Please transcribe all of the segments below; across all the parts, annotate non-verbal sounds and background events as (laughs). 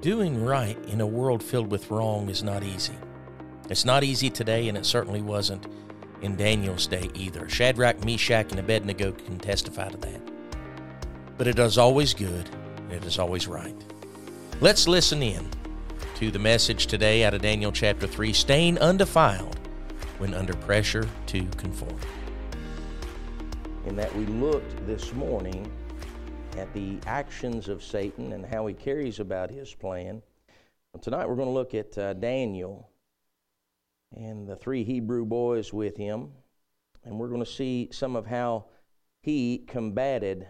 Doing right in a world filled with wrong is not easy. It's not easy today, and it certainly wasn't in Daniel's day either. Shadrach, Meshach, and Abednego can testify to that. But it is always good, and it is always right. Let's listen in to the message today out of Daniel chapter 3 staying undefiled when under pressure to conform. In that we looked this morning at the actions of Satan and how he carries about his plan. Well, tonight we're going to look at uh, Daniel and the three Hebrew boys with him, and we're going to see some of how he combated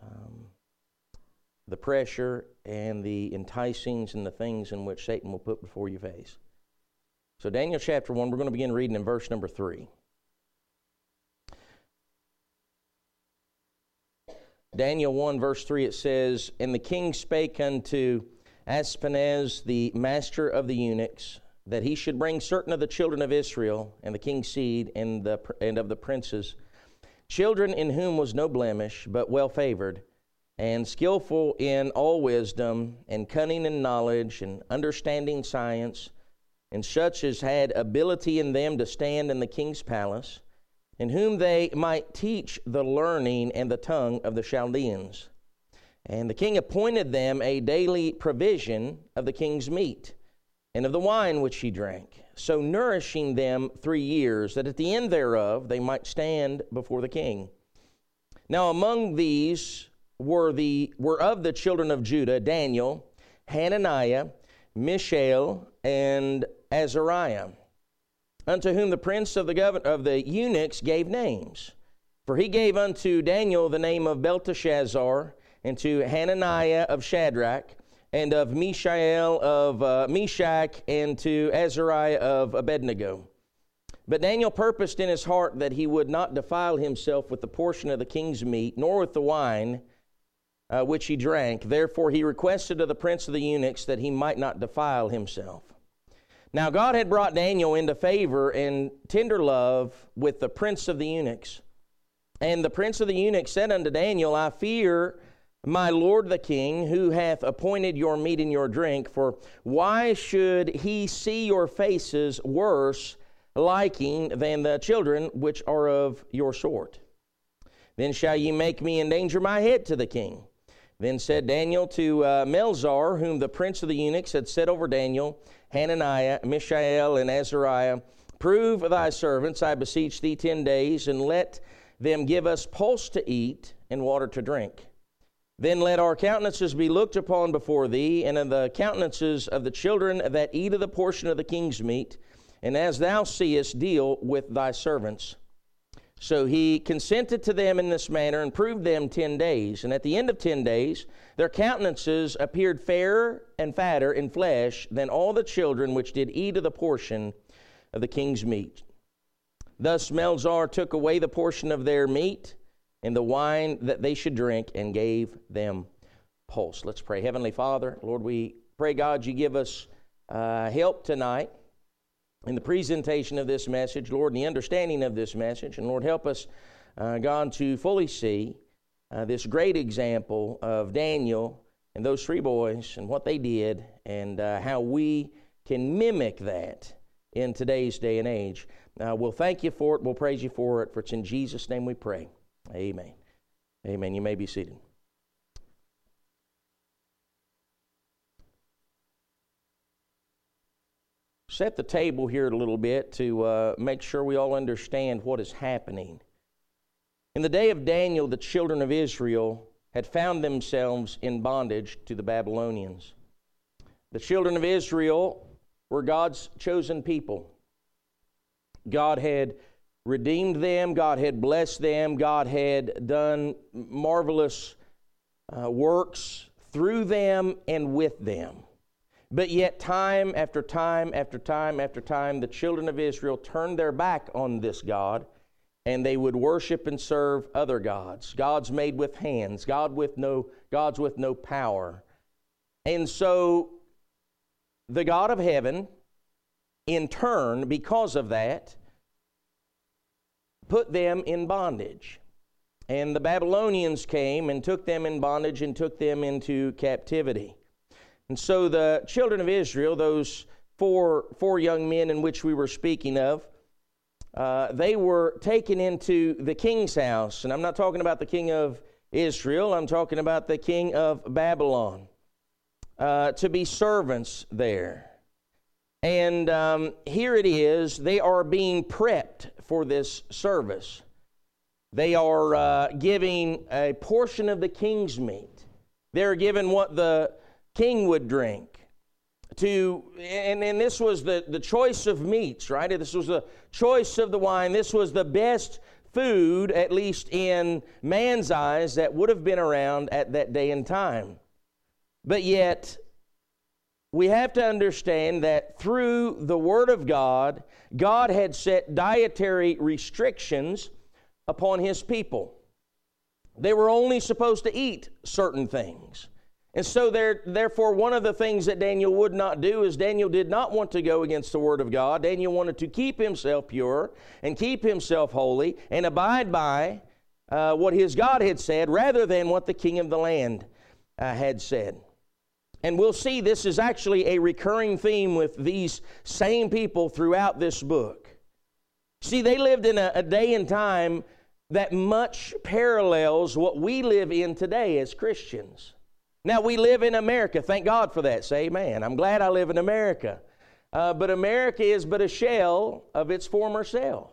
um, the pressure and the enticings and the things in which Satan will put before your face. So, Daniel chapter 1, we're going to begin reading in verse number 3. Daniel 1, verse 3, it says, And the king spake unto Ashpenaz, the master of the eunuchs, that he should bring certain of the children of Israel, and the king's seed, and, the, and of the princes, children in whom was no blemish, but well favored, and skillful in all wisdom, and cunning in knowledge, and understanding science, and such as had ability in them to stand in the king's palace in whom they might teach the learning and the tongue of the Chaldeans. And the king appointed them a daily provision of the king's meat and of the wine which he drank, so nourishing them three years, that at the end thereof they might stand before the king. Now among these were the were of the children of Judah Daniel, Hananiah, Mishael, and Azariah unto whom the prince of the, of the eunuchs gave names. For he gave unto Daniel the name of Belteshazzar, and to Hananiah of Shadrach, and of Mishael of uh, Meshach, and to Azariah of Abednego. But Daniel purposed in his heart that he would not defile himself with the portion of the king's meat, nor with the wine uh, which he drank. Therefore he requested of the prince of the eunuchs that he might not defile himself. Now, God had brought Daniel into favor and tender love with the prince of the eunuchs. And the prince of the eunuchs said unto Daniel, I fear my lord the king, who hath appointed your meat and your drink, for why should he see your faces worse liking than the children which are of your sort? Then shall ye make me endanger my head to the king. Then said Daniel to uh, Melzar, whom the prince of the eunuchs had set over Daniel, Hananiah, Mishael, and Azariah, Prove thy servants, I beseech thee, ten days, and let them give us pulse to eat and water to drink. Then let our countenances be looked upon before thee, and in the countenances of the children that eat of the portion of the king's meat, and as thou seest, deal with thy servants. So he consented to them in this manner and proved them ten days. And at the end of ten days, their countenances appeared fairer and fatter in flesh than all the children which did eat of the portion of the king's meat. Thus Melzar took away the portion of their meat and the wine that they should drink and gave them pulse. Let's pray. Heavenly Father, Lord, we pray, God, you give us uh, help tonight in the presentation of this message, Lord, in the understanding of this message. And Lord, help us, uh, God, to fully see uh, this great example of Daniel and those three boys and what they did and uh, how we can mimic that in today's day and age. Uh, we'll thank you for it. We'll praise you for it. For it's in Jesus' name we pray. Amen. Amen. You may be seated. Set the table here a little bit to uh, make sure we all understand what is happening. In the day of Daniel, the children of Israel had found themselves in bondage to the Babylonians. The children of Israel were God's chosen people. God had redeemed them, God had blessed them, God had done marvelous uh, works through them and with them. But yet, time after time after time after time, the children of Israel turned their back on this God and they would worship and serve other gods, gods made with hands, God with no, gods with no power. And so the God of heaven, in turn, because of that, put them in bondage. And the Babylonians came and took them in bondage and took them into captivity. And so the children of Israel, those four, four young men in which we were speaking of, uh, they were taken into the king's house. And I'm not talking about the king of Israel, I'm talking about the king of Babylon, uh, to be servants there. And um, here it is, they are being prepped for this service. They are uh, giving a portion of the king's meat. They're given what the king would drink. To and, and this was the, the choice of meats, right? This was the choice of the wine. This was the best food, at least in man's eyes, that would have been around at that day and time. But yet, we have to understand that through the Word of God, God had set dietary restrictions upon His people. They were only supposed to eat certain things. And so, there, therefore, one of the things that Daniel would not do is Daniel did not want to go against the Word of God. Daniel wanted to keep himself pure and keep himself holy and abide by uh, what his God had said rather than what the king of the land uh, had said. And we'll see this is actually a recurring theme with these same people throughout this book. See, they lived in a, a day and time that much parallels what we live in today as Christians. Now, we live in America. Thank God for that. Say amen. I'm glad I live in America. Uh, but America is but a shell of its former self.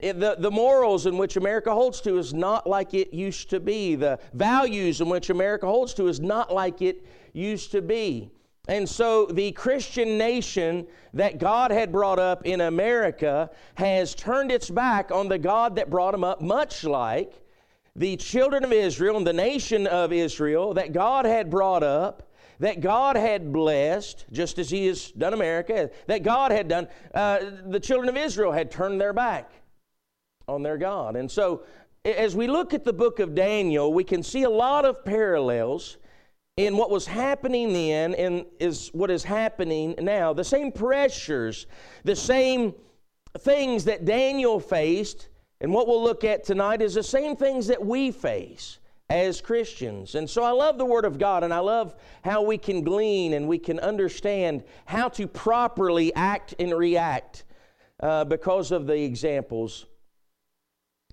It, the, the morals in which America holds to is not like it used to be. The values in which America holds to is not like it used to be. And so the Christian nation that God had brought up in America has turned its back on the God that brought them up, much like the children of Israel and the nation of Israel that God had brought up, that God had blessed, just as He has done America, that God had done, uh, the children of Israel had turned their back on their God. And so, as we look at the book of Daniel, we can see a lot of parallels in what was happening then and is what is happening now. The same pressures, the same things that Daniel faced and what we'll look at tonight is the same things that we face as Christians. And so I love the Word of God and I love how we can glean and we can understand how to properly act and react uh, because of the examples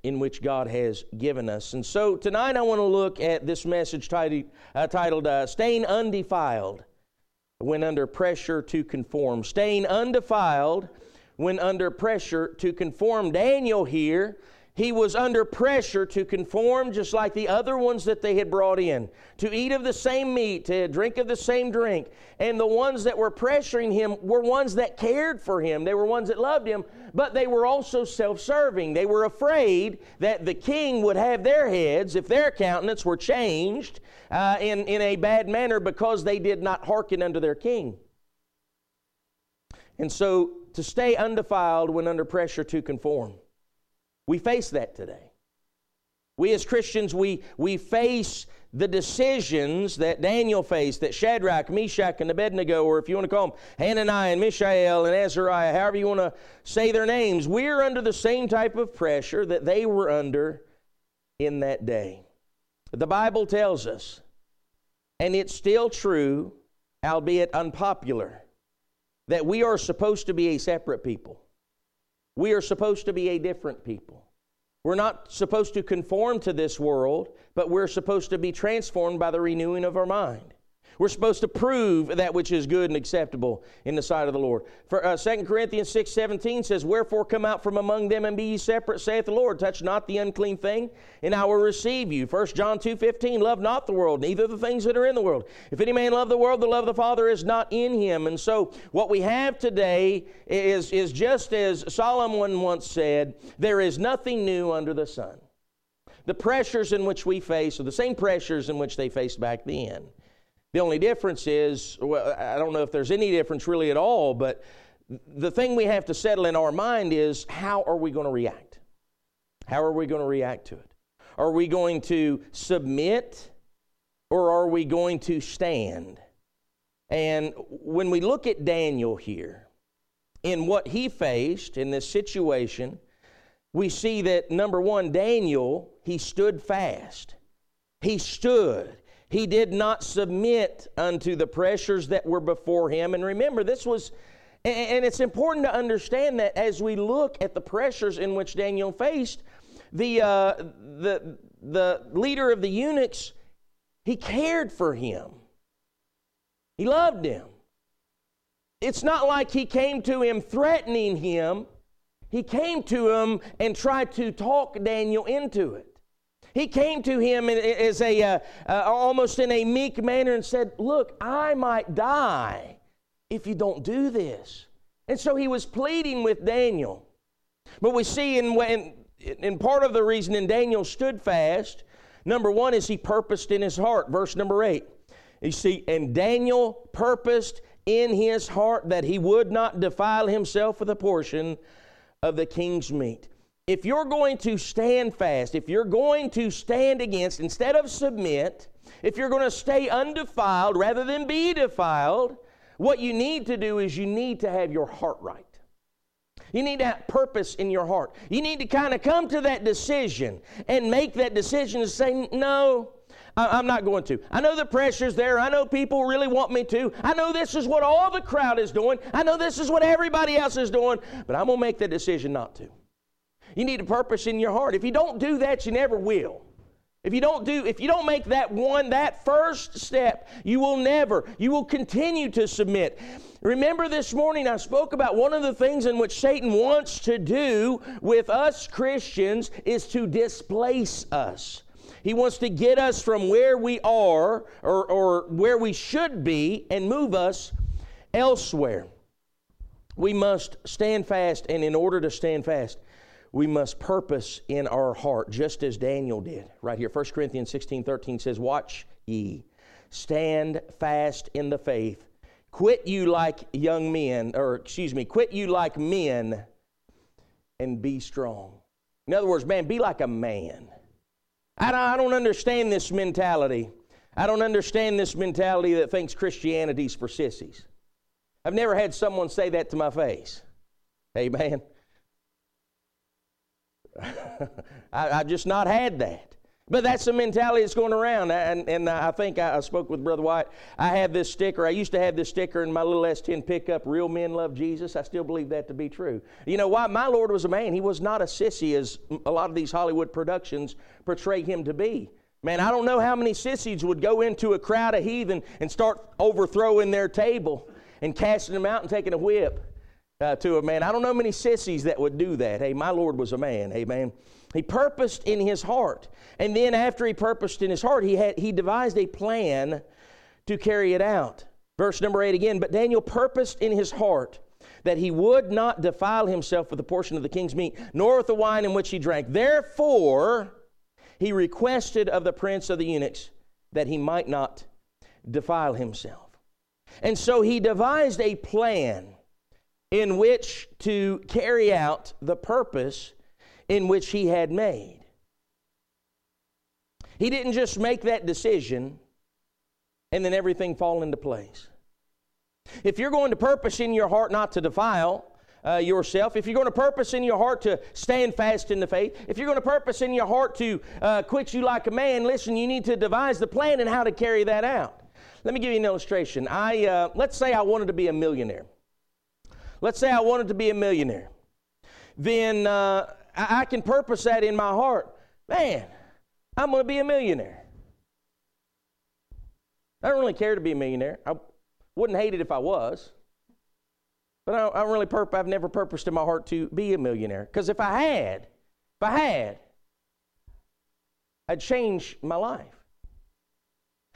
in which God has given us. And so tonight I want to look at this message titled, uh, titled uh, Staying Undefiled When Under Pressure to Conform. Staying undefiled when under pressure to conform. Daniel here, he was under pressure to conform just like the other ones that they had brought in, to eat of the same meat, to drink of the same drink. And the ones that were pressuring him were ones that cared for him. They were ones that loved him, but they were also self serving. They were afraid that the king would have their heads if their countenance were changed uh, in, in a bad manner because they did not hearken unto their king. And so to stay undefiled when under pressure to conform. We face that today. We as Christians, we, we face the decisions that Daniel faced, that Shadrach, Meshach, and Abednego, or if you want to call them Hananiah and Mishael and Azariah, however you want to say their names, we're under the same type of pressure that they were under in that day. The Bible tells us, and it's still true, albeit unpopular that we are supposed to be a separate people. We are supposed to be a different people. We're not supposed to conform to this world, but we're supposed to be transformed by the renewing of our mind. We're supposed to prove that which is good and acceptable in the sight of the Lord. For uh, 2 Corinthians 6 17 says, Wherefore come out from among them and be ye separate, saith the Lord. Touch not the unclean thing, and I will receive you. 1 John 2 15, Love not the world, neither the things that are in the world. If any man love the world, the love of the Father is not in him. And so what we have today is, is just as Solomon once said, There is nothing new under the sun. The pressures in which we face are the same pressures in which they faced back then. The only difference is, well, I don't know if there's any difference really at all, but the thing we have to settle in our mind is how are we going to react? How are we going to react to it? Are we going to submit or are we going to stand? And when we look at Daniel here, in what he faced in this situation, we see that number one, Daniel, he stood fast. He stood He did not submit unto the pressures that were before him. And remember, this was, and it's important to understand that as we look at the pressures in which Daniel faced, the, uh, the, the leader of the eunuchs, he cared for him, he loved him. It's not like he came to him threatening him. He came to him and tried to talk Daniel into it. He came to him as a uh, uh, almost in a meek manner and said, "Look, I might die if you don't do this." And so he was pleading with Daniel. But we see in when in part of the reason in Daniel stood fast, number one is he purposed in his heart. Verse number eight. You see, and Daniel purposed in his heart that he would not defile himself with a portion of the king's meat if you're going to stand fast, if you're going to stand against, instead of submit, if you're going to stay undefiled rather than be defiled, what you need to do is you need to have your heart right. You need to have purpose in your heart. You need to kind of come to that decision and make that decision to say, no, I'm not going to. I know the pressure's there. I know people really want me to. I know this is what all the crowd is doing. I know this is what everybody else is doing, but I'm going to make the decision not to. You need a purpose in your heart. If you don't do that, you never will. If you don't do, if you don't make that one, that first step, you will never, you will continue to submit. Remember this morning I spoke about one of the things in which Satan wants to do with us Christians is to displace us. He wants to get us from where we are or, or where we should be and move us elsewhere. We must stand fast, and in order to stand fast, we must purpose in our heart, just as Daniel did. Right here, 1 Corinthians 16 13 says, Watch ye, stand fast in the faith. Quit you like young men, or excuse me, quit you like men and be strong. In other words, man, be like a man. I don't, I don't understand this mentality. I don't understand this mentality that thinks Christianity's for sissies. I've never had someone say that to my face. Amen. (laughs) I, have just not had that. But that's the mentality that's going around. And, and I think I, I, spoke with Brother White. I have this sticker. I used to have this sticker in my little S10 pickup Real men love Jesus. I still believe that to be true. You know why? My Lord was a man. He was not a sissy as a lot of these Hollywood productions portray him to be. Man, I don't know how many sissies would go into a crowd of heathen and start overthrowing their table and casting them out and taking a whip uh, to a man. I don't know many sissies that would do that. Hey, my Lord was a man. Amen. He purposed in his heart. And then after he purposed in his heart, he, had, he devised a plan to carry it out. Verse number 8 again. But Daniel purposed in his heart that he would not defile himself with a portion of the king's meat, nor with the wine in which he drank. Therefore, he requested of the prince of the eunuchs that he might not defile himself. And so he devised a plan in which to carry out the purpose in which he had made. He didn't just make that decision and then everything fall into place. If you're going to purpose in your heart not to defile uh, yourself, if you're going to purpose in your heart to stand fast in the faith, if you're going to purpose in your heart to uh, quit you like a man, listen, you need to devise the plan and how to carry that out. Let me give you an illustration. I uh, let's say I wanted to be a millionaire. Let's say I wanted to be a millionaire. Then uh, I, I can purpose that in my heart. Man, I'm going to be a millionaire. I don't really care to be a millionaire. I wouldn't hate it if I was. But I I really purpose, I've never purposed in my heart to be a millionaire. Because if I had, if I had, I'd change my life.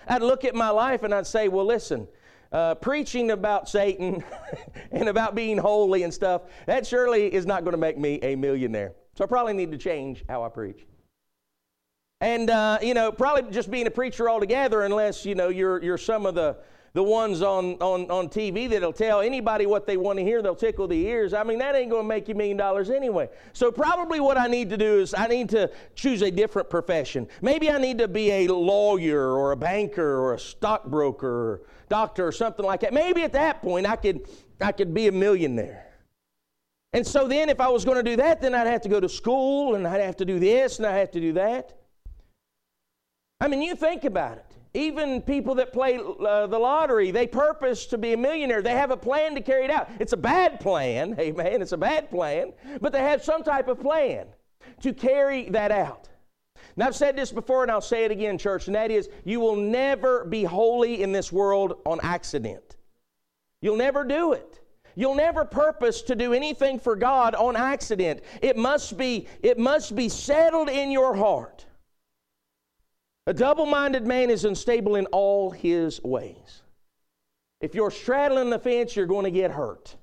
I'd look at my life and I'd say, well, listen, uh, preaching about Satan (laughs) and about being holy and stuff, that surely is not going to make me a millionaire. So I probably need to change how I preach. And, uh, you know, probably just being a preacher altogether, unless, you know, you're, you're some of the, the ones on, on, on TV that'll tell anybody what they want to hear, they'll tickle the ears. I mean, that ain't going to make you a million dollars anyway. So, probably what I need to do is I need to choose a different profession. Maybe I need to be a lawyer or a banker or a stockbroker or doctor or something like that. Maybe at that point I could, I could be a millionaire. And so then, if I was going to do that, then I'd have to go to school and I'd have to do this and I'd have to do that. I mean, you think about it. Even people that play uh, the lottery, they purpose to be a millionaire. They have a plan to carry it out. It's a bad plan, (laughs) amen. It's a bad plan, but they have some type of plan to carry that out. Now, I've said this before and I'll say it again, church, and that is you will never be holy in this world on accident. You'll never do it. You'll never purpose to do anything for God on accident. It must be, it must be settled in your heart. A double minded man is unstable in all his ways. If you're straddling the fence, you're going to get hurt.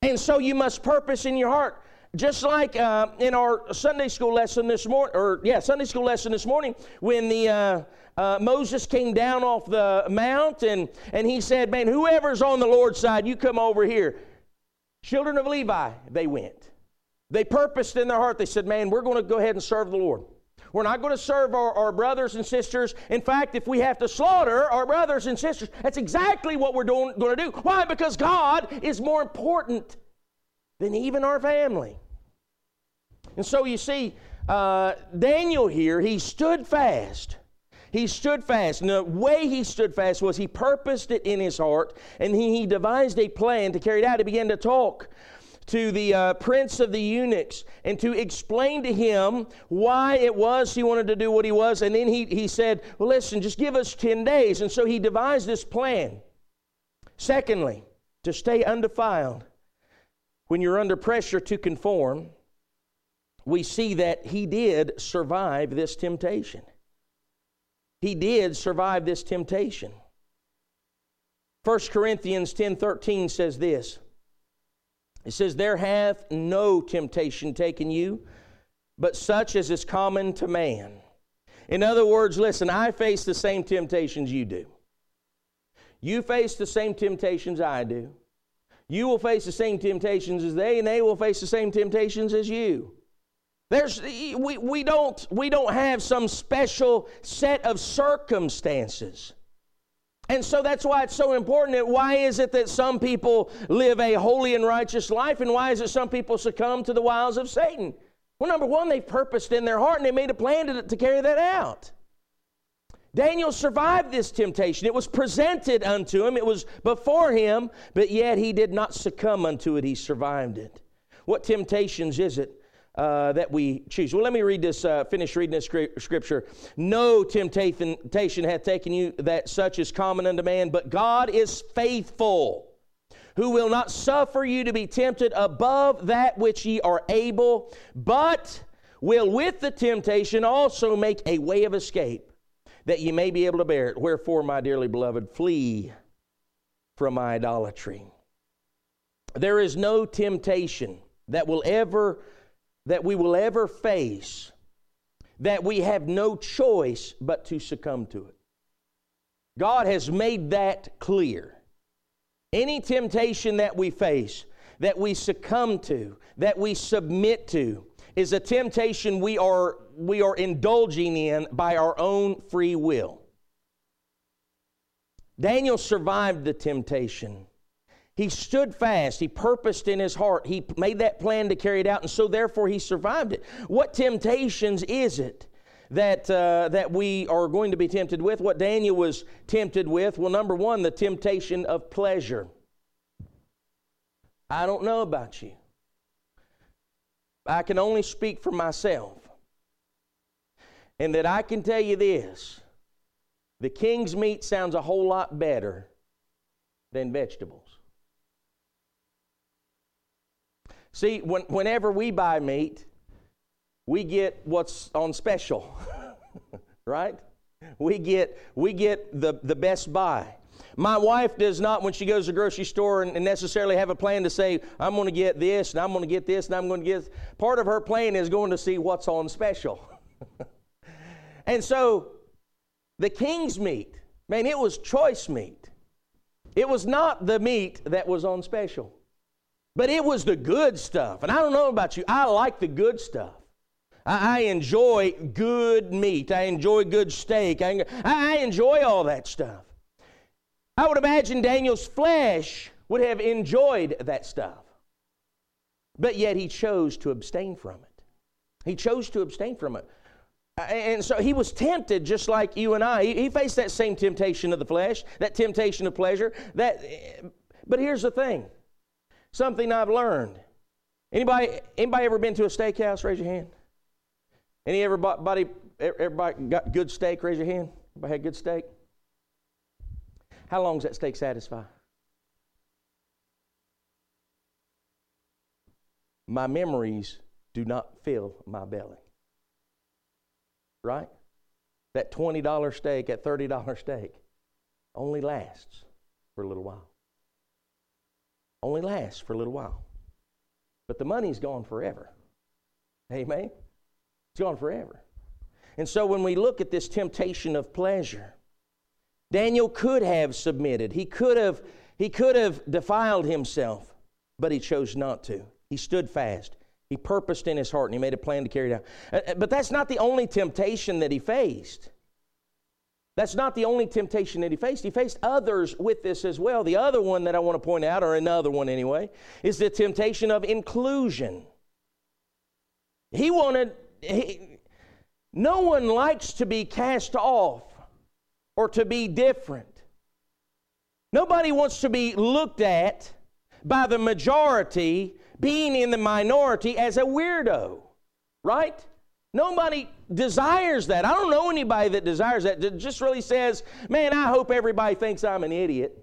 And so you must purpose in your heart. Just like uh, in our Sunday school lesson this morning, or yeah, Sunday school lesson this morning, when the uh, uh, Moses came down off the mount and, and he said, Man, whoever's on the Lord's side, you come over here. Children of Levi, they went. They purposed in their heart, they said, Man, we're going to go ahead and serve the Lord. We're not going to serve our, our, brothers and sisters. In fact, if we have to slaughter our brothers and sisters, that's exactly what we're doing, going to do. Why? Because God is more important than even our family. And so you see, uh, Daniel here, he stood fast. He stood fast. And the way he stood fast was he purposed it in his heart and he, he devised a plan to carry it out. He began to talk to the uh, prince of the eunuchs and to explain to him why it was he wanted to do what he was. And then he, he said, Well, listen, just give us 10 days. And so he devised this plan. Secondly, to stay undefiled when you're under pressure to conform, we see that he did survive this temptation. He did survive this temptation. 1 Corinthians 10:13 says this. It says, There hath no temptation taken you, but such as is common to man. In other words, listen, I face the same temptations you do. You face the same temptations I do. You will face the same temptations as they, and they will face the same temptations as you. There's, we, we, don't, we don't have some special set of circumstances. And so that's why it's so important. Why is it that some people live a holy and righteous life, and why is it some people succumb to the wiles of Satan? Well, number one, they've purposed in their heart and they made a plan to, to carry that out. Daniel survived this temptation. It was presented unto him, it was before him, but yet he did not succumb unto it. He survived it. What temptations is it? Uh, that we choose. Well, let me read this, uh, finish reading this scripture. No temptation hath taken you that such is common unto man, but God is faithful, who will not suffer you to be tempted above that which ye are able, but will with the temptation also make a way of escape, that ye may be able to bear it. Wherefore, my dearly beloved, flee from idolatry. There is no temptation that will ever that we will ever face that we have no choice but to succumb to it. God has made that clear. Any temptation that we face, that we succumb to, that we submit to, is a temptation we are, we are indulging in by our own free will. Daniel survived the temptation. He stood fast. He purposed in his heart. He made that plan to carry it out, and so therefore he survived it. What temptations is it that, uh, that we are going to be tempted with? What Daniel was tempted with? Well, number one, the temptation of pleasure. I don't know about you. I can only speak for myself. And that I can tell you this the king's meat sounds a whole lot better than vegetables. See, when, whenever we buy meat, we get what's on special, (laughs) right? We get, we get the, the best buy. My wife does not, when she goes to the grocery store, and, and necessarily have a plan to say, I'm going to get this, and I'm going to get this, and I'm going to get. This. Part of her plan is going to see what's on special. (laughs) and so, the king's meat, man, it was choice meat. It was not the meat that was on special. But it was the good stuff. And I don't know about you, I like the good stuff. I, I enjoy good meat. I enjoy good steak. I, I enjoy all that stuff. I would imagine Daniel's flesh would have enjoyed that stuff. But yet he chose to abstain from it. He chose to abstain from it. And so he was tempted just like you and I. He faced that same temptation of the flesh, that temptation of pleasure. That, but here's the thing something I've learned. Anybody, anybody ever been to a steakhouse? Raise your hand. Any everybody, everybody got good steak? Raise your hand. Everybody had good steak? How long does that steak satisfy? My memories do not fill my belly. Right? That $20 steak, that $30 steak only lasts for a little while. Only lasts for a little while. But the money's gone forever. Amen? It's gone forever. And so when we look at this temptation of pleasure, Daniel could have submitted. He could have, he could have defiled himself, but he chose not to. He stood fast. He purposed in his heart and he made a plan to carry it out. Uh, uh, but that's not the only temptation that he faced. That's not the only temptation that he faced. He faced others with this as well. The other one that I want to point out, or another one anyway, is the temptation of inclusion. He wanted, he, no one likes to be cast off or to be different. Nobody wants to be looked at by the majority being in the minority as a weirdo, right? Nobody desires that. I don't know anybody that desires that. That just really says, man, I hope everybody thinks I'm an idiot.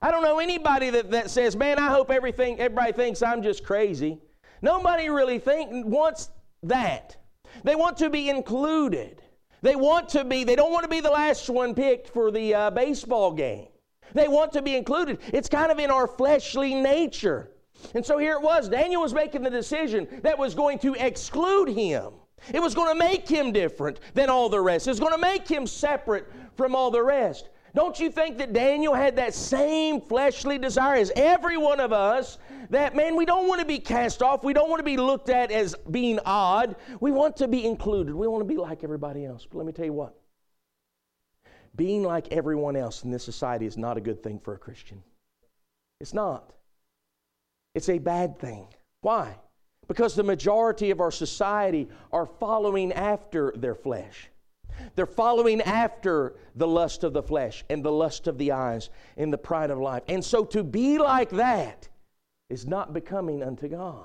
I don't know anybody that, that says, man, I hope everything everybody thinks I'm just crazy. Nobody really think wants that. They want to be included. They want to be, they don't want to be the last one picked for the uh, baseball game. They want to be included. It's kind of in our fleshly nature. And so here it was. Daniel was making the decision that was going to exclude him. It was going to make him different than all the rest. It was going to make him separate from all the rest. Don't you think that Daniel had that same fleshly desire as every one of us? That, man, we don't want to be cast off. We don't want to be looked at as being odd. We want to be included. We want to be like everybody else. But let me tell you what being like everyone else in this society is not a good thing for a Christian. It's not. It's a bad thing. Why? Because the majority of our society are following after their flesh. They're following after the lust of the flesh and the lust of the eyes and the pride of life. And so to be like that is not becoming unto God.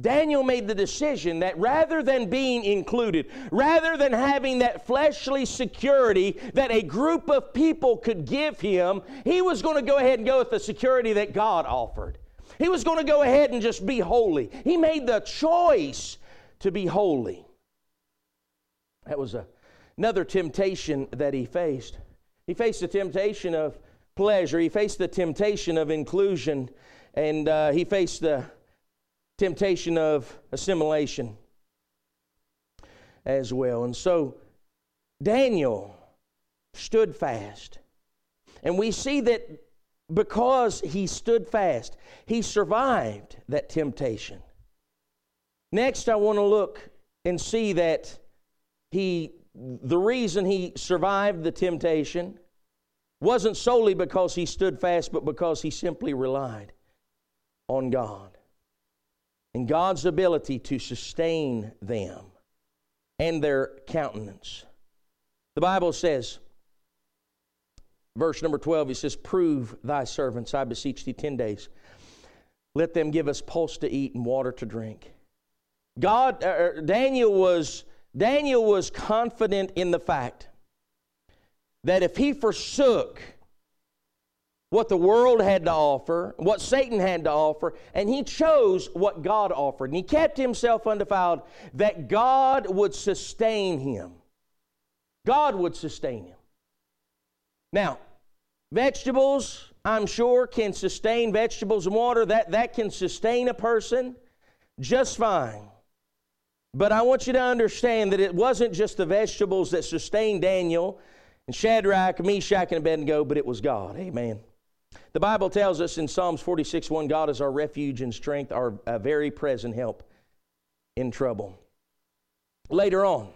Daniel made the decision that rather than being included, rather than having that fleshly security that a group of people could give him, he was going to go ahead and go with the security that God offered. He was going to go ahead and just be holy. He made the choice to be holy. That was a, another temptation that he faced. He faced the temptation of pleasure, he faced the temptation of inclusion, and uh, he faced the temptation of assimilation as well. And so Daniel stood fast. And we see that because he stood fast, he survived that temptation. Next, I want to look and see that he the reason he survived the temptation wasn't solely because he stood fast, but because he simply relied on God and God's ability to sustain them and their countenance. The Bible says, verse number 12, he says, Prove thy servants, I beseech thee, 10 days. Let them give us pulse to eat and water to drink. God, uh, Daniel was, Daniel was confident in the fact that if he forsook what the world had to offer, what Satan had to offer, and he chose what God offered. And he kept himself undefiled that God would sustain him. God would sustain him. Now, vegetables, I'm sure, can sustain vegetables and water. That, that can sustain a person just fine. But I want you to understand that it wasn't just the vegetables that sustained Daniel and Shadrach, Meshach, and Abednego, but it was God. Amen. The Bible tells us in Psalms 46 1 God is our refuge and strength, our very present help in trouble. Later on,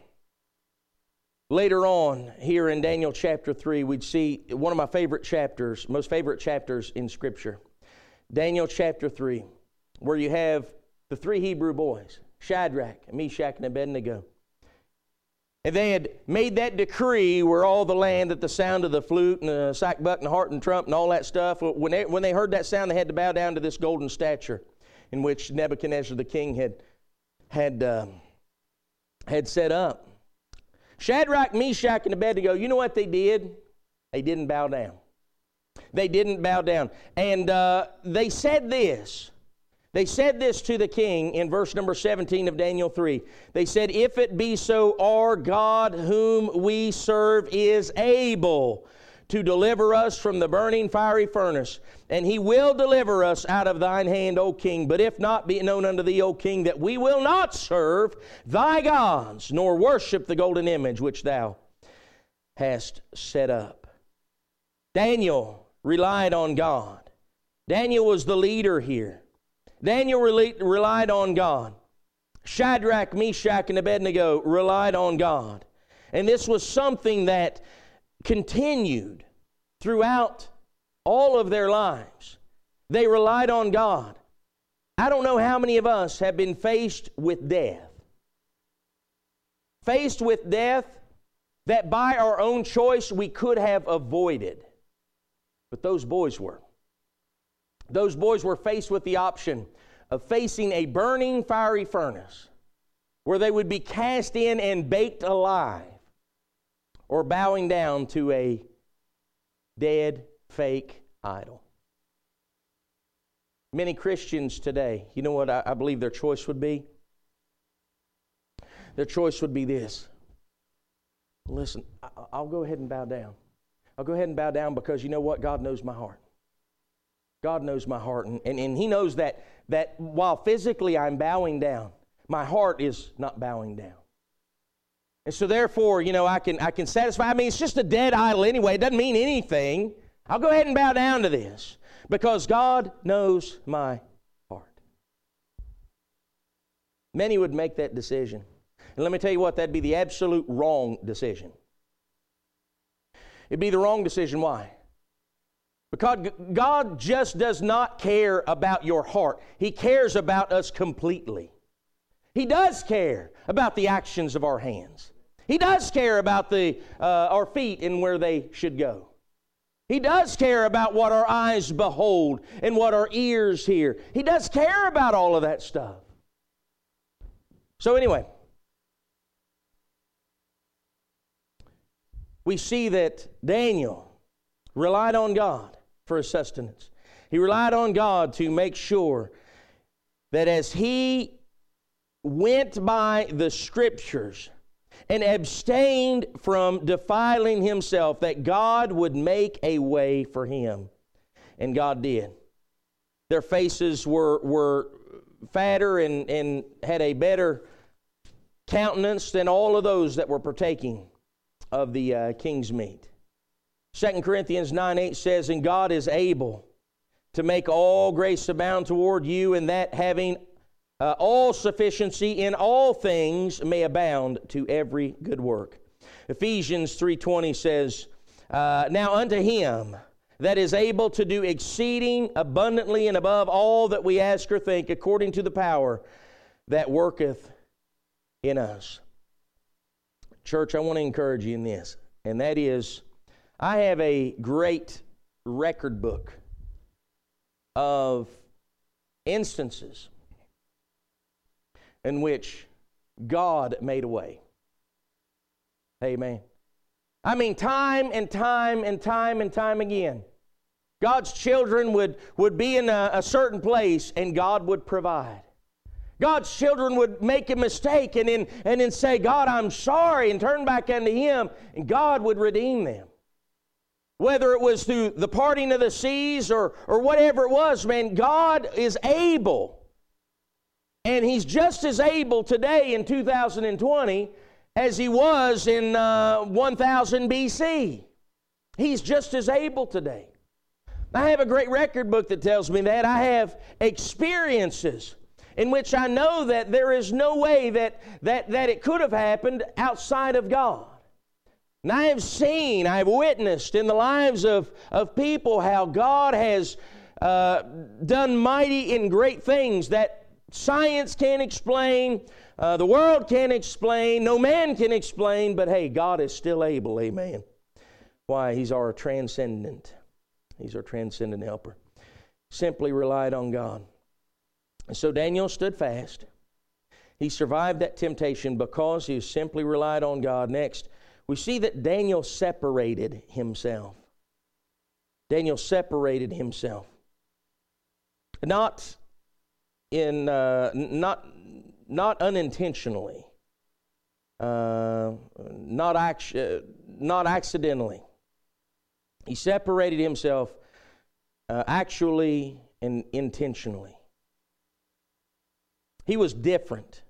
later on, here in Daniel chapter 3, we'd see one of my favorite chapters, most favorite chapters in Scripture. Daniel chapter 3, where you have the three Hebrew boys, Shadrach, Meshach, and Abednego. And they had made that decree where all the land that the sound of the flute and the sackbut and harp and trump and all that stuff, when they, when they heard that sound, they had to bow down to this golden stature in which Nebuchadnezzar the king had, had, um, had set up. Shadrach, Meshach, and Abednego, you know what they did? They didn't bow down. They didn't bow down. And uh, they said this they said this to the king in verse number 17 of Daniel 3. They said, If it be so, our God whom we serve is able to deliver us from the burning fiery furnace, and he will deliver us out of thine hand, O king. But if not, be known unto thee, O king, that we will not serve thy gods, nor worship the golden image which thou hast set up. Daniel relied on God. Daniel was the leader here. Daniel relied on God. Shadrach, Meshach, and Abednego relied on God. And this was something that continued throughout all of their lives. They relied on God. I don't know how many of us have been faced with death. Faced with death that by our own choice we could have avoided. But those boys were. Those boys were faced with the option of facing a burning fiery furnace where they would be cast in and baked alive, or bowing down to a dead, fake idol. Many Christians today, you know what I, I believe their choice would be? Their choice would be this. Listen, I, I'll go ahead and bow down. I'll go ahead and bow down because you know what? God knows my heart. God knows my heart. And, and, and He knows that, that while physically I'm bowing down, my heart is not bowing down. And so therefore, you know, I can I can satisfy. I mean, it's just a dead idol anyway. It doesn't mean anything. I'll go ahead and bow down to this because God knows my heart. Many would make that decision. And let me tell you what, that'd be the absolute wrong decision. It'd be the wrong decision. Why? Because God just does not care about your heart. He cares about us completely. He does care about the actions of our hands. He does care about the, uh, our feet and where they should go. He does care about what our eyes behold and what our ears hear. He does care about all of that stuff. So, anyway, we see that Daniel relied on God for his sustenance. He relied on God to make sure that as he went by the scriptures and abstained from defiling himself, that God would make a way for him. And God did. Their faces were, were fatter and, and had a better countenance than all of those that were partaking of the uh, king's meat. 2 Corinthians 9 8 says, And God is able to make all grace abound toward you, and that having uh, all sufficiency in all things may abound to every good work. Ephesians 3:20 says, uh, "Now unto him that is able to do exceeding abundantly and above all that we ask or think, according to the power that worketh in us." Church, I want to encourage you in this, and that is I have a great record book of instances in which God made a way. Amen. I mean, time and time and time and time again, God's children would, would be in a, a certain place and God would provide. God's children would make a mistake and then, and then say, God, I'm sorry, and turn back unto Him, and God would redeem them. Whether it was through the parting of the seas or, or whatever it was, man, God is able. And He's just as able today in 2020 as He was in uh, 1000 BC. He's just as able today. I have a great record book that tells me that. I have experiences in which I know that there is no way that, that, that it could have happened outside of God. And I have seen, I have witnessed in the lives of, of people how God has uh, done mighty and great things that science can't explain, uh, the world can't explain, no man can explain, but hey, God is still able. Amen. Why? He's our transcendent. He's our transcendent helper. Simply relied on God. And so Daniel stood fast. He survived that temptation because he simply relied on God. Next, we see that Daniel separated himself. Daniel separated himself. Not in uh, not not unintentionally, uh, not actu- not accidentally. He separated himself uh, actually and intentionally. He was different.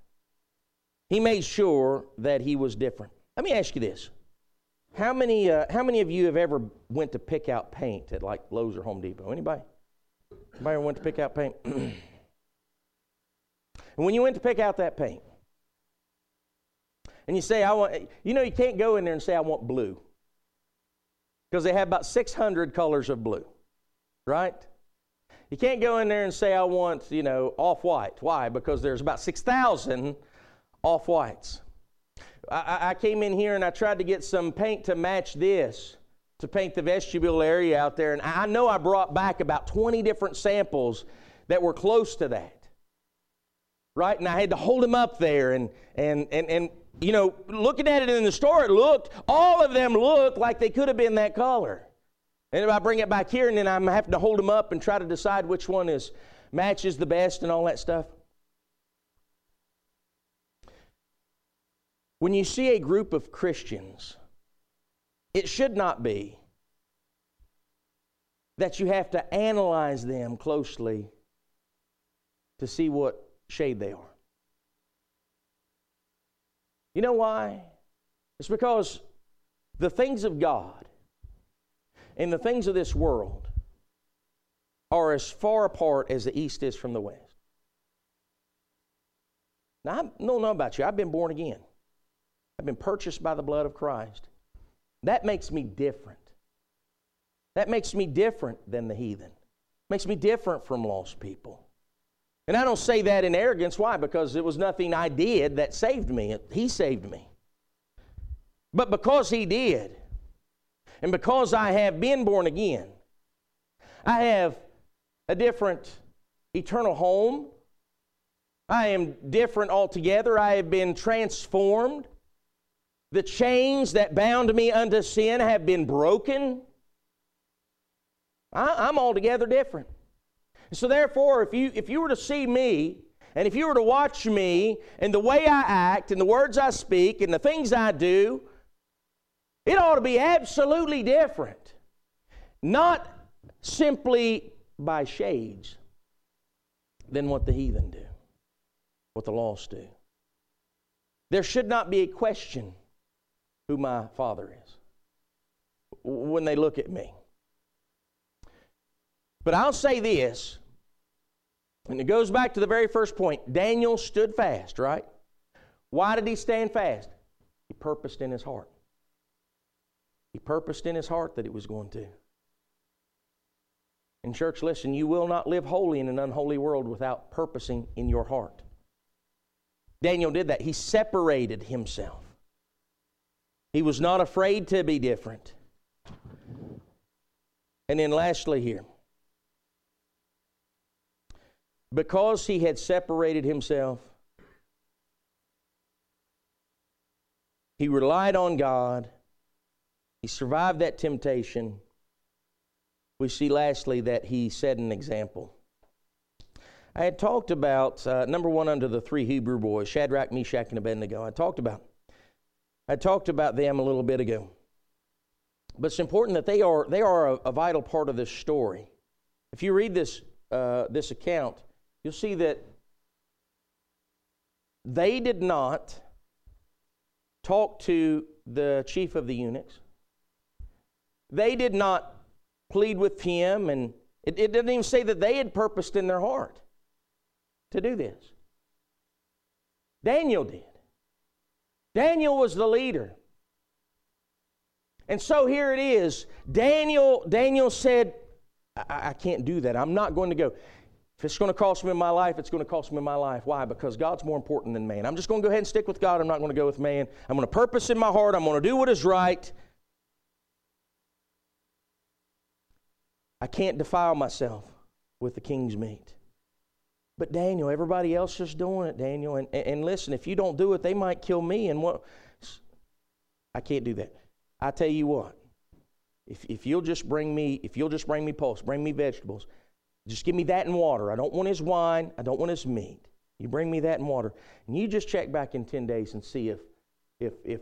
He made sure that he was different. Let me ask you this: How many uh, how many of you have ever went to pick out paint at like Lowe's or Home Depot? Anybody? Anybody went to pick out paint? (clears throat) and when you went to pick out that paint, and you say, I want, you know, you can't go in there and say, I want blue. Because they have about 600 colors of blue, right? You can't go in there and say, I want, you know, off white. Why? Because there's about 6,000 off whites. I, I, came in here and I tried to get some paint to match this to paint the vestibule area out there. And I know I brought back about 20 different samples that were close to that. Right? And I had to hold them up there. And, and, and, and you know, looking at it in the store, it looked, all of them looked like they could have been that color. And if I bring it back here and then I'm having to hold them up and try to decide which one is matches the best and all that stuff. When you see a group of Christians it should not be that you have to analyze them closely to see what shade they are. You know why? It's because the things of God and the things of this world are as far apart as the east is from the west. Now, I don't know about you. I've been born again. I've been purchased by the blood of Christ. That makes me different. That makes me different than the heathen. Makes me different from lost people. And I don't say that in arrogance. Why? Because it was nothing I did that saved me. He saved me. But because He did, and because I have been born again, I have a different eternal home. I am different altogether. I have been transformed. The chains that bound me unto sin have been broken. I, am altogether different. So therefore, if you if you were to see me and if you were to watch me and the way I act and the words I speak and the things I do, it ought to be absolutely different. Not simply by shades than what the heathen do, what the lost do. There should not be a question who my father is when they look at me. But I'll say this, and it goes back to the very first point Daniel stood fast, right? Why did he stand fast? He purposed in his heart. He purposed in his heart that it was going to. In church, listen, you will not live holy in an unholy world without purposing in your heart. Daniel did that. He separated himself. He was not afraid to be different. And then, lastly, here, because he had separated himself, he relied on God, he survived that temptation. We see, lastly, that he set an example. I had talked about, uh, number one, under the three Hebrew boys, Shadrach, Meshach, and Abednego. I talked about I talked about them a little bit ago. But it's important that they are, they are a, a vital part of this story. If you read this, uh, this account, you'll see that they did not talk to the chief of the eunuchs. They did not plead with him, and it, it didn't even say that they had purposed in their heart to do this. Daniel did. Daniel was the leader. And so here it is. Daniel, Daniel said, I, I can't do that. I'm not going to go. If it's going to cost me my life, it's going to cost me my life. Why? Because God's more important than man. I'm just going to go ahead and stick with God. I'm not going to go with man. I'm going to purpose in my heart. I'm going to do what is right. I can't defile myself with the king's meat. But Daniel, everybody else is doing it, Daniel. And, and listen, if you don't do it, they might kill me. And what? I can't do that. I tell you what, if, if you'll just bring me, if you'll just bring me pulse, bring me vegetables, just give me that and water. I don't want his wine. I don't want his meat. You bring me that and water. And you just check back in 10 days and see if, if, if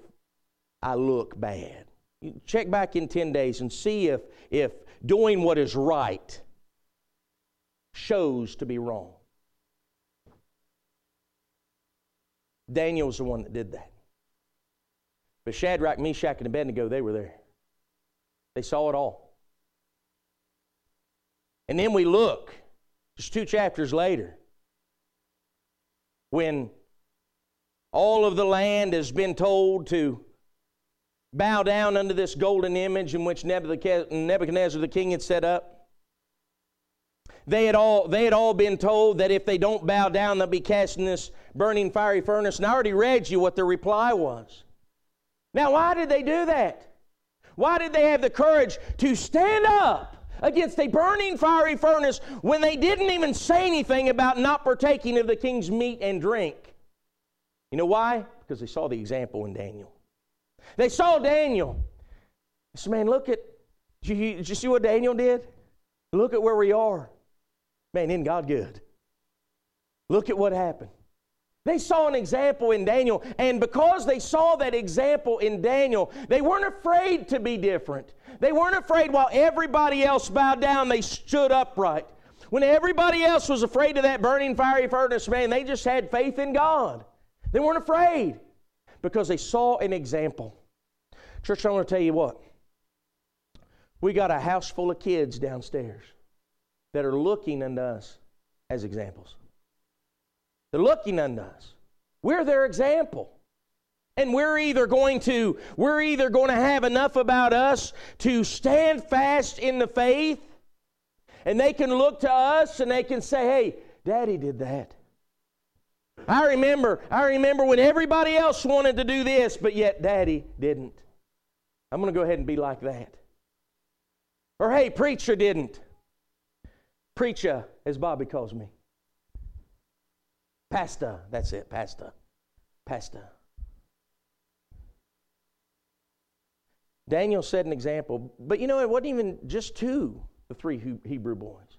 I look bad. You check back in 10 days and see if, if doing what is right shows to be wrong. Daniel's the one that did that. But Shadrach, Meshach, and Abednego, they were there. They saw it all. And then we look, just two chapters later, when all of the land has been told to bow down under this golden image in which Nebuchadnezzar the king had set up. They had all, they had all been told that if they don't bow down, they'll be cast in this burning fiery furnace. And I already read you what their reply was. Now, why did they do that? Why did they have the courage to stand up against a burning fiery furnace when they didn't even say anything about not partaking of the king's meat and drink. You know why? Because they saw the example in Daniel. They saw Daniel. Said, man, look at, did you, did you see what Daniel did? Look at where we are. Man, isn't God good? Look at what happened. They saw an example in Daniel, and because they saw that example in Daniel, they weren't afraid to be different. They weren't afraid while everybody else bowed down, they stood upright. When everybody else was afraid of that burning fiery furnace, man, they just had faith in God. They weren't afraid because they saw an example. Church, I want to tell you what. We got a house full of kids downstairs that are looking unto us as examples. They're looking unto us. We're their example. And we're either going to we're either going to have enough about us to stand fast in the faith and they can look to us and they can say, "Hey, daddy did that." I remember I remember when everybody else wanted to do this, but yet daddy didn't. I'm going to go ahead and be like that. Or hey, preacher didn't. Preacher, as Bobby calls me. Pasta. That's it, pasta. Pasta. Daniel set an example, but you know, it wasn't even just two, the three Hebrew boys.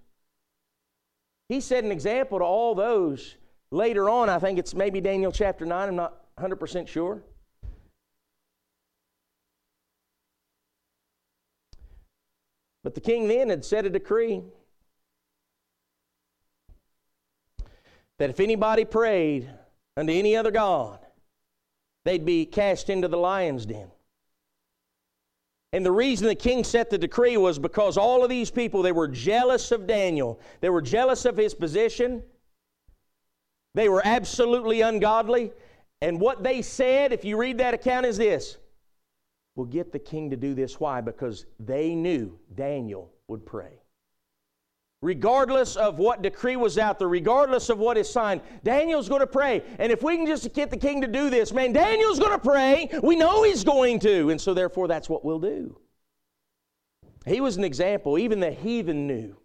He set an example to all those later on. I think it's maybe Daniel chapter 9, I'm not 100% sure. But the king then had set a decree that if anybody prayed unto any other God, they'd be cast into the lion's den. And the reason the king set the decree was because all of these people, they were jealous of Daniel. They were jealous of his position. They were absolutely ungodly. And what they said, if you read that account, is this We'll get the king to do this. Why? Because they knew Daniel would pray regardless of what decree was out there, regardless of what is signed, Daniel's going to pray. And if we can just get the king to do this, man, Daniel's going to pray. We know he's going to. And so, therefore, that's what we'll do. He was an example. Even the heathen knew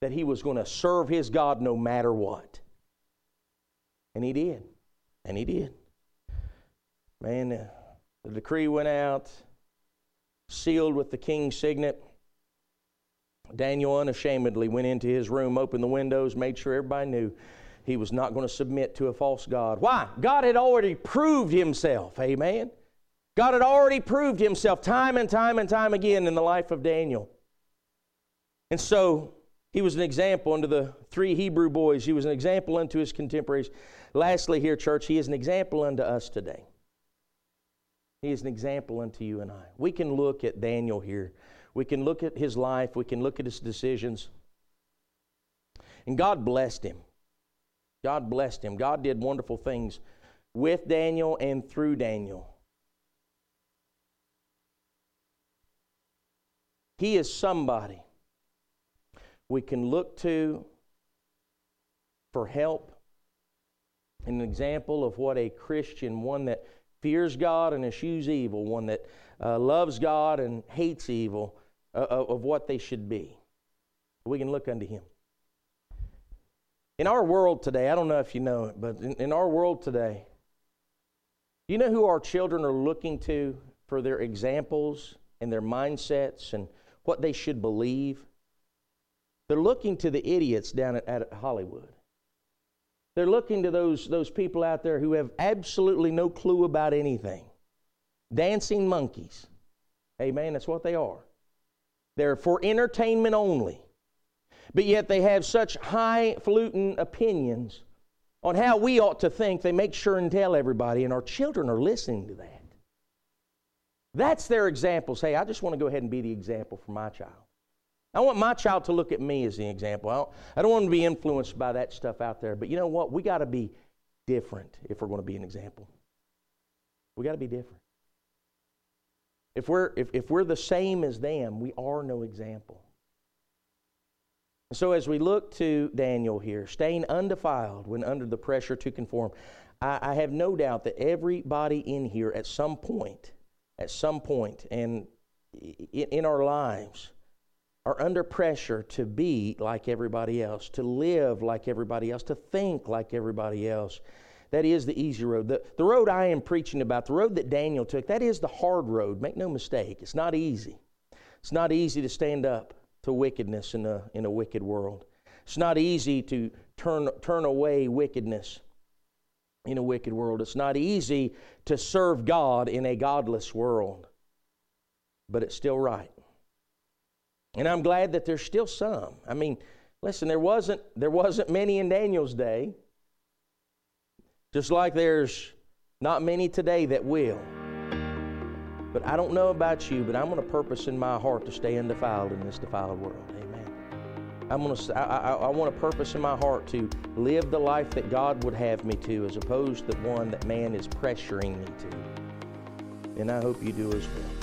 that he was going to serve his God no matter what. And he did. And he did. Man, uh, the decree went out, sealed with the king's signet. Daniel unashamedly went into his room, opened the windows, made sure everybody knew he was not going to submit to a false God. Why? God had already proved himself. Amen. God had already proved himself time and time and time again in the life of Daniel. And so he was an example unto the three Hebrew boys. He was an example unto his contemporaries. Lastly, here, church, he is an example unto us today. He is an example unto you and I. We can look at Daniel here we can look at his life, we can look at his decisions. And God blessed him. God blessed him. God did wonderful things with Daniel and through Daniel. He is somebody we can look to for help, an example of what a Christian, one that fears God and eschews evil, one that uh, loves God and hates evil, Uh, uh, of what they should be. We can look unto Him. In our world today, I don't know if you know it, but in, in our world today, you know who our children are looking to for their examples and their mindsets and what they should believe? They're looking to the idiots down at, at Hollywood. They're looking to those, those people out there who have absolutely no clue about anything. Dancing monkeys. Amen. That's what they are. They're for entertainment only. But yet they have such highfalutin opinions on how we ought to think. They make sure and tell everybody, and our children are listening to that. That's their examples. Hey, I just want to go ahead and be the example for my child. I want my child to look at me as the example. I don't, I don't want to be influenced by that stuff out there. But you know what? We got to be different if we're going to be an example. We got to be different. If we're, if, if we're the same as them, we are no example. So, as we look to Daniel here, staying undefiled when under the pressure to conform, I, I have no doubt that everybody in here at some point, at some point, and in, in our lives, are under pressure to be like everybody else, to live like everybody else, to think like everybody else. That is the easy road. The, the road I am preaching about, the road that Daniel took, that is the hard road. Make no mistake. It's not easy. It's not easy to stand up to wickedness in a, in a wicked world. It's not easy to turn, turn away wickedness in a wicked world. It's not easy to serve God in a godless world. But it's still right. And I'm glad that there's still some. I mean, listen, there wasn't there wasn't many in Daniel's day. Just like there's not many today that will. But I don't know about you, but I'm going to purpose in my heart to stay undefiled in this defiled world. Amen. I'm going to, I, I, I want to purpose in my heart to live the life that God would have me to, as opposed to the one that man is pressuring me to. And I hope you do as well.